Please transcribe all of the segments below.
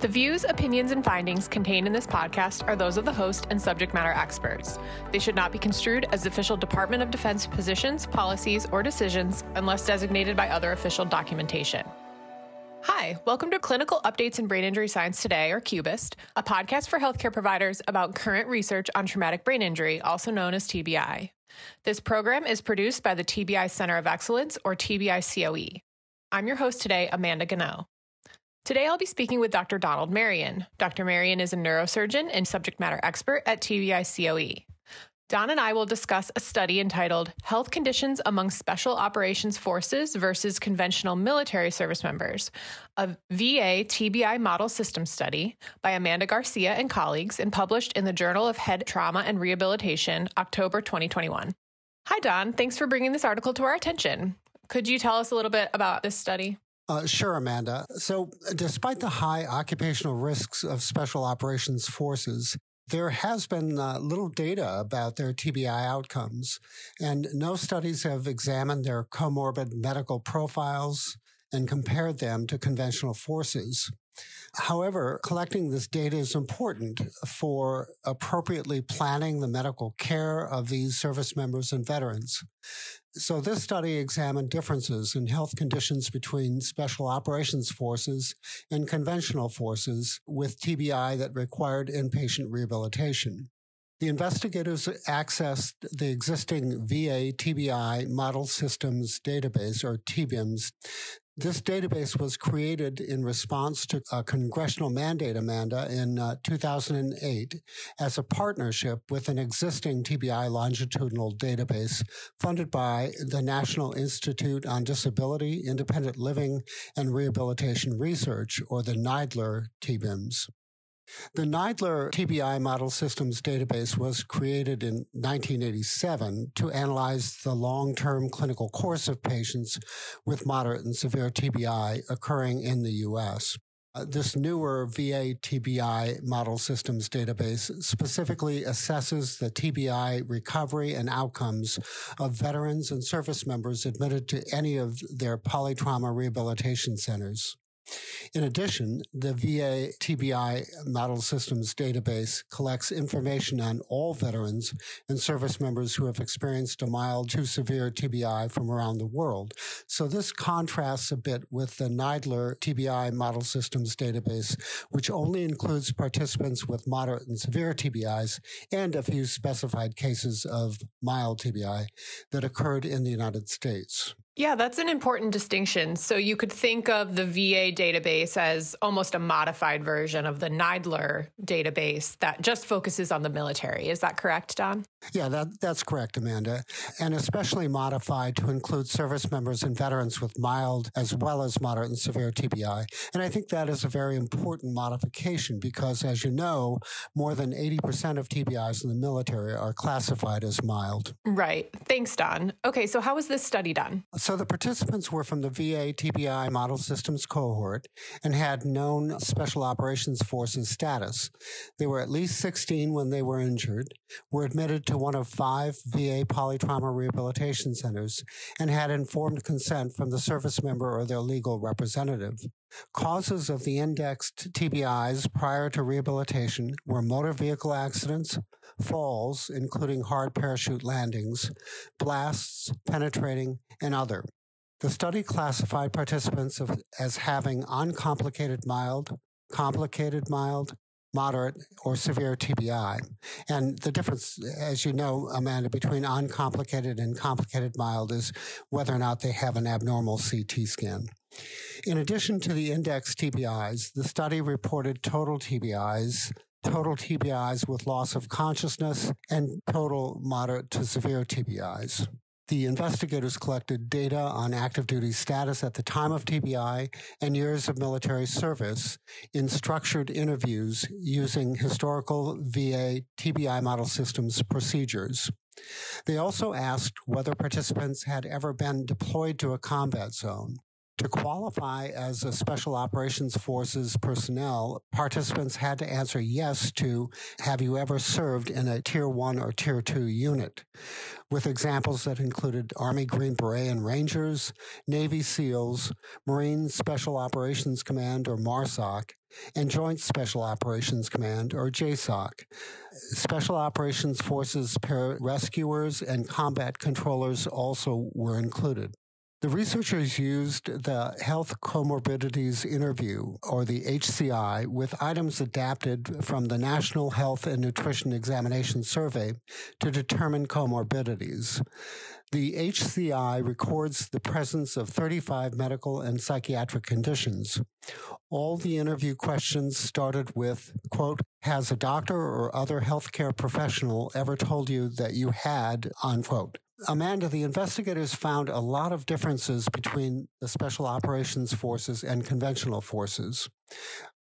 The views, opinions, and findings contained in this podcast are those of the host and subject matter experts. They should not be construed as official Department of Defense positions, policies, or decisions unless designated by other official documentation. Hi, welcome to Clinical Updates in Brain Injury Science Today, or CUBIST, a podcast for healthcare providers about current research on traumatic brain injury, also known as TBI. This program is produced by the TBI Center of Excellence, or TBI COE. I'm your host today, Amanda Gano. Today, I'll be speaking with Dr. Donald Marion. Dr. Marion is a neurosurgeon and subject matter expert at TBI COE. Don and I will discuss a study entitled Health Conditions Among Special Operations Forces versus Conventional Military Service Members, a VA TBI model system study by Amanda Garcia and colleagues and published in the Journal of Head Trauma and Rehabilitation, October 2021. Hi, Don. Thanks for bringing this article to our attention. Could you tell us a little bit about this study? Uh, sure, Amanda. So, despite the high occupational risks of special operations forces, there has been uh, little data about their TBI outcomes, and no studies have examined their comorbid medical profiles and compared them to conventional forces. However, collecting this data is important for appropriately planning the medical care of these service members and veterans. So this study examined differences in health conditions between special operations forces and conventional forces with TBI that required inpatient rehabilitation. The investigators accessed the existing VA TBI Model Systems Database, or TBIMS, this database was created in response to a congressional mandate, Amanda, in uh, 2008 as a partnership with an existing TBI longitudinal database funded by the National Institute on Disability, Independent Living, and Rehabilitation Research, or the NIDILRR TBIMS. The NIDILRR TBI Model Systems database was created in 1987 to analyze the long-term clinical course of patients with moderate and severe TBI occurring in the U.S. Uh, this newer VA TBI model systems database specifically assesses the TBI recovery and outcomes of veterans and service members admitted to any of their polytrauma rehabilitation centers. In addition, the VA TBI Model Systems database collects information on all veterans and service members who have experienced a mild to severe TBI from around the world. So this contrasts a bit with the NIDILRR TBI Model Systems database, which only includes participants with moderate and severe TBIs and a few specified cases of mild TBI that occurred in the United States. Yeah, that's an important distinction. So you could think of the VA database as almost a modified version of the NIDILRR database that just focuses on the military. Is that correct, Don? Yeah, that, that's correct, Amanda. And especially modified to include service members and veterans with mild as well as moderate and severe TBI. And I think that is a very important modification because, as you know, more than 80% of TBIs in the military are classified as mild. Right. Thanks, Don. Okay, so how was this study done? So the participants were from the VA TBI Model Systems cohort and had known Special Operations Forces status. They were at least 16 when they were injured, were admitted to one of five VA polytrauma rehabilitation centers, and had informed consent from the service member or their legal representative. Causes of the indexed TBIs prior to rehabilitation were motor vehicle accidents, falls, including hard parachute landings, blasts, penetrating, and other. The study classified participants as having uncomplicated mild, complicated mild, moderate, or severe TBI. And the difference, as you know, Amanda, between uncomplicated and complicated mild is whether or not they have an abnormal CT scan. In addition to the index TBIs, the study reported total TBIs total TBIs with loss of consciousness, and total moderate to severe TBIs. The investigators collected data on active duty status at the time of TBI and years of military service in structured interviews using historical VA TBI model systems procedures. They also asked whether participants had ever been deployed to a combat zone. To qualify as a Special Operations Forces personnel, participants had to answer yes to have you ever served in a Tier 1 or Tier 2 unit, with examples that included Army Green Beret and Rangers, Navy SEALs, Marine Special Operations Command or MARSOC, and Joint Special Operations Command, or JSOC. Special Operations Forces pararescuers and combat controllers also were included. The researchers used the Health Comorbidities Interview, or the HCI, with items adapted from the National Health and Nutrition Examination Survey to determine comorbidities. The HCI records the presence of 35 medical and psychiatric conditions. All the interview questions started with, quote, has a doctor or other healthcare professional ever told you that you had, unquote. Amanda, the investigators found a lot of differences between the Special Operations Forces and conventional forces,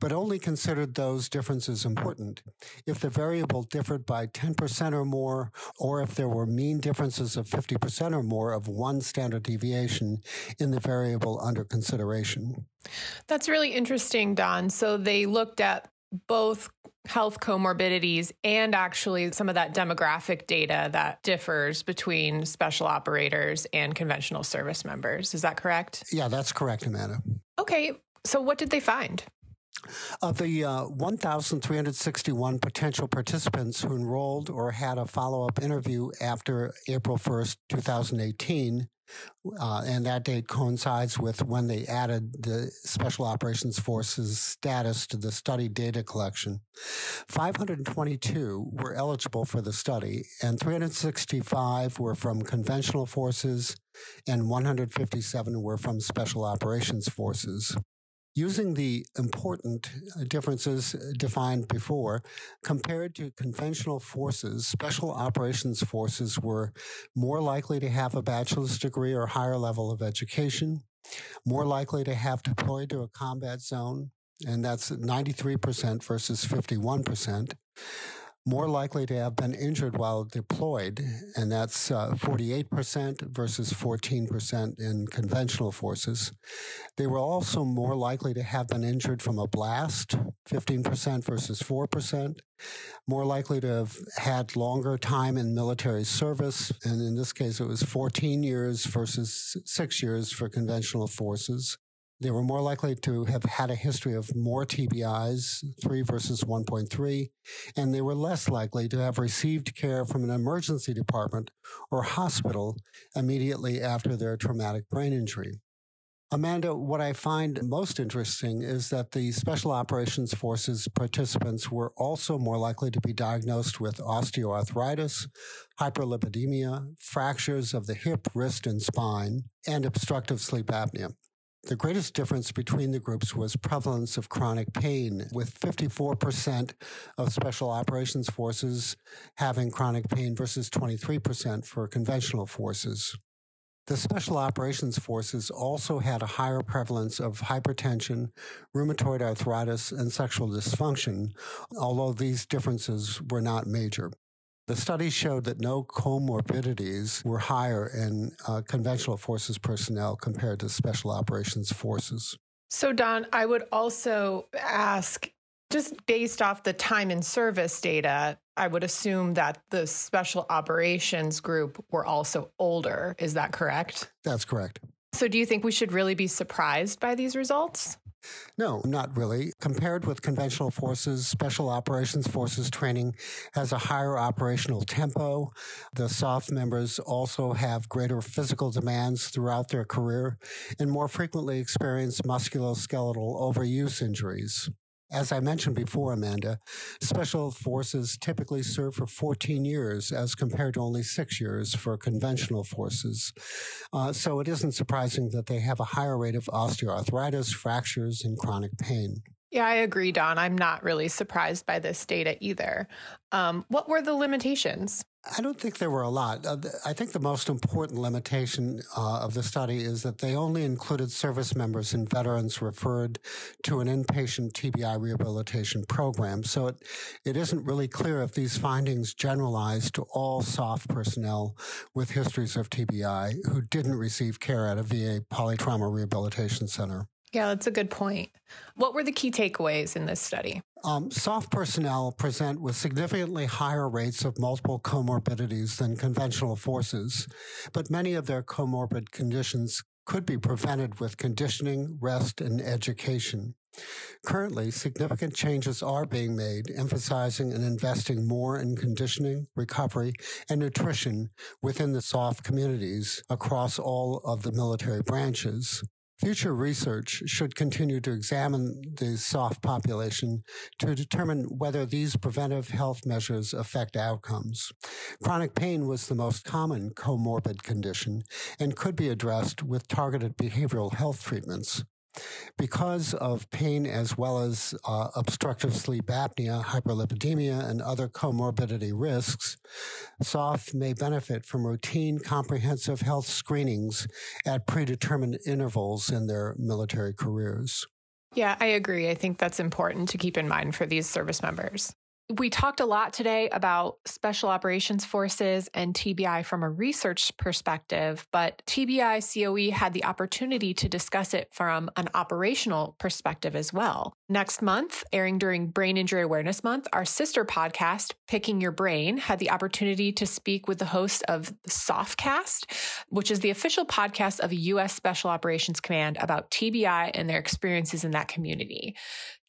but only considered those differences important. If the variable differed by 10% or more, or if there were mean differences of 50% or more of one standard deviation in the variable under consideration. That's really interesting, Don. So they looked at both health comorbidities and actually some of that demographic data that differs between special operators and conventional service members. Is that correct? Yeah, that's correct, Amanda. Okay. So, what did they find? Of the uh, 1,361 potential participants who enrolled or had a follow up interview after April 1st, 2018, uh, and that date coincides with when they added the Special Operations Forces status to the study data collection. 522 were eligible for the study, and 365 were from conventional forces, and 157 were from Special Operations Forces using the important uh, differences uh, defined before, compared to conventional forces, special operations forces were more likely to have a bachelor's degree or higher level of education, more likely to have deployed to a combat zone, and that's 93% versus 51% more likely to have been injured while deployed, and that's uh, 48% versus 14% in conventional forces. They were also more likely to have been injured from a blast, 15% versus 4%, more likely to have had longer time in military service, and in this case it was 14 years versus six years for conventional forces. They were more likely to have had a history of more TBIs, 3 versus 1.3, and they were less likely to have received care from an emergency department or hospital immediately after their traumatic brain injury. Amanda, what I find most interesting is that the Special Operations Forces participants were also more likely to be diagnosed with osteoarthritis, hyperlipidemia, fractures of the hip, wrist, and spine, and obstructive sleep apnea. The greatest difference between the groups was prevalence of chronic pain, with 54% of special operations forces having chronic pain versus 23% for conventional forces. The Special Operations Forces also had a higher prevalence of hypertension, rheumatoid arthritis, and sexual dysfunction, although these differences were not major. The study showed that no comorbidities were higher in uh, conventional forces personnel compared to special operations forces. So, Don, I would also ask just based off the time in service data, I would assume that the special operations group were also older. Is that correct? That's correct. So, do you think we should really be surprised by these results? No, not really. Compared with conventional forces, special operations forces training has a higher operational tempo. The SOF members also have greater physical demands throughout their career and more frequently experience musculoskeletal overuse injuries. As I mentioned before, Amanda, special forces typically serve for 14 years as compared to only six years for conventional forces. Uh, so it isn't surprising that they have a higher rate of osteoarthritis, fractures, and chronic pain. Yeah, I agree, Don. I'm not really surprised by this data either. Um, what were the limitations? I don't think there were a lot. Uh, I think the most important limitation uh, of the study is that they only included service members and veterans referred to an inpatient TBI rehabilitation program. So it, it isn't really clear if these findings generalize to all SOF personnel with histories of TBI who didn't receive care at a VA polytrauma rehabilitation center. Yeah, that's a good point. What were the key takeaways in this study? Um, SOF personnel present with significantly higher rates of multiple comorbidities than conventional forces, but many of their comorbid conditions could be prevented with conditioning, rest, and education. Currently, significant changes are being made, emphasizing and investing more in conditioning, recovery, and nutrition within the SOF communities across all of the military branches. Future research should continue to examine the SOF population to determine whether these preventive health measures affect outcomes. Chronic pain was the most common comorbid condition and could be addressed with targeted behavioral health treatments. Because of pain as well as uh, obstructive sleep apnea, hyperlipidemia, and other comorbidity risks, SOF may benefit from routine comprehensive health screenings at predetermined intervals in their military careers. Yeah, I agree. I think that's important to keep in mind for these service members. We talked a lot today about special operations forces and TBI from a research perspective, but TBI COE had the opportunity to discuss it from an operational perspective as well. Next month, airing during Brain Injury Awareness Month, our sister podcast, Picking Your Brain, had the opportunity to speak with the host of Softcast, which is the official podcast of U.S. Special Operations Command about TBI and their experiences in that community.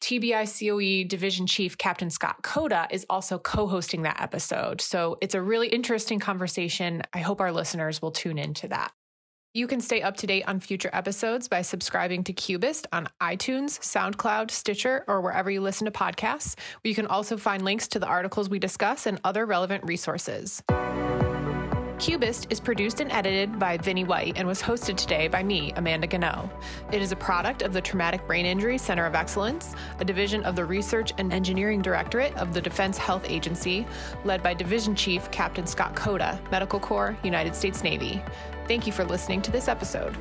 TBI COE Division Chief Captain Scott Cota is also co hosting that episode. So it's a really interesting conversation. I hope our listeners will tune into that. You can stay up to date on future episodes by subscribing to Cubist on iTunes, SoundCloud, Stitcher, or wherever you listen to podcasts. You can also find links to the articles we discuss and other relevant resources. Cubist is produced and edited by Vinnie White and was hosted today by me, Amanda Gano. It is a product of the Traumatic Brain Injury Center of Excellence, a division of the Research and Engineering Directorate of the Defense Health Agency, led by Division Chief Captain Scott Cota, Medical Corps, United States Navy. Thank you for listening to this episode.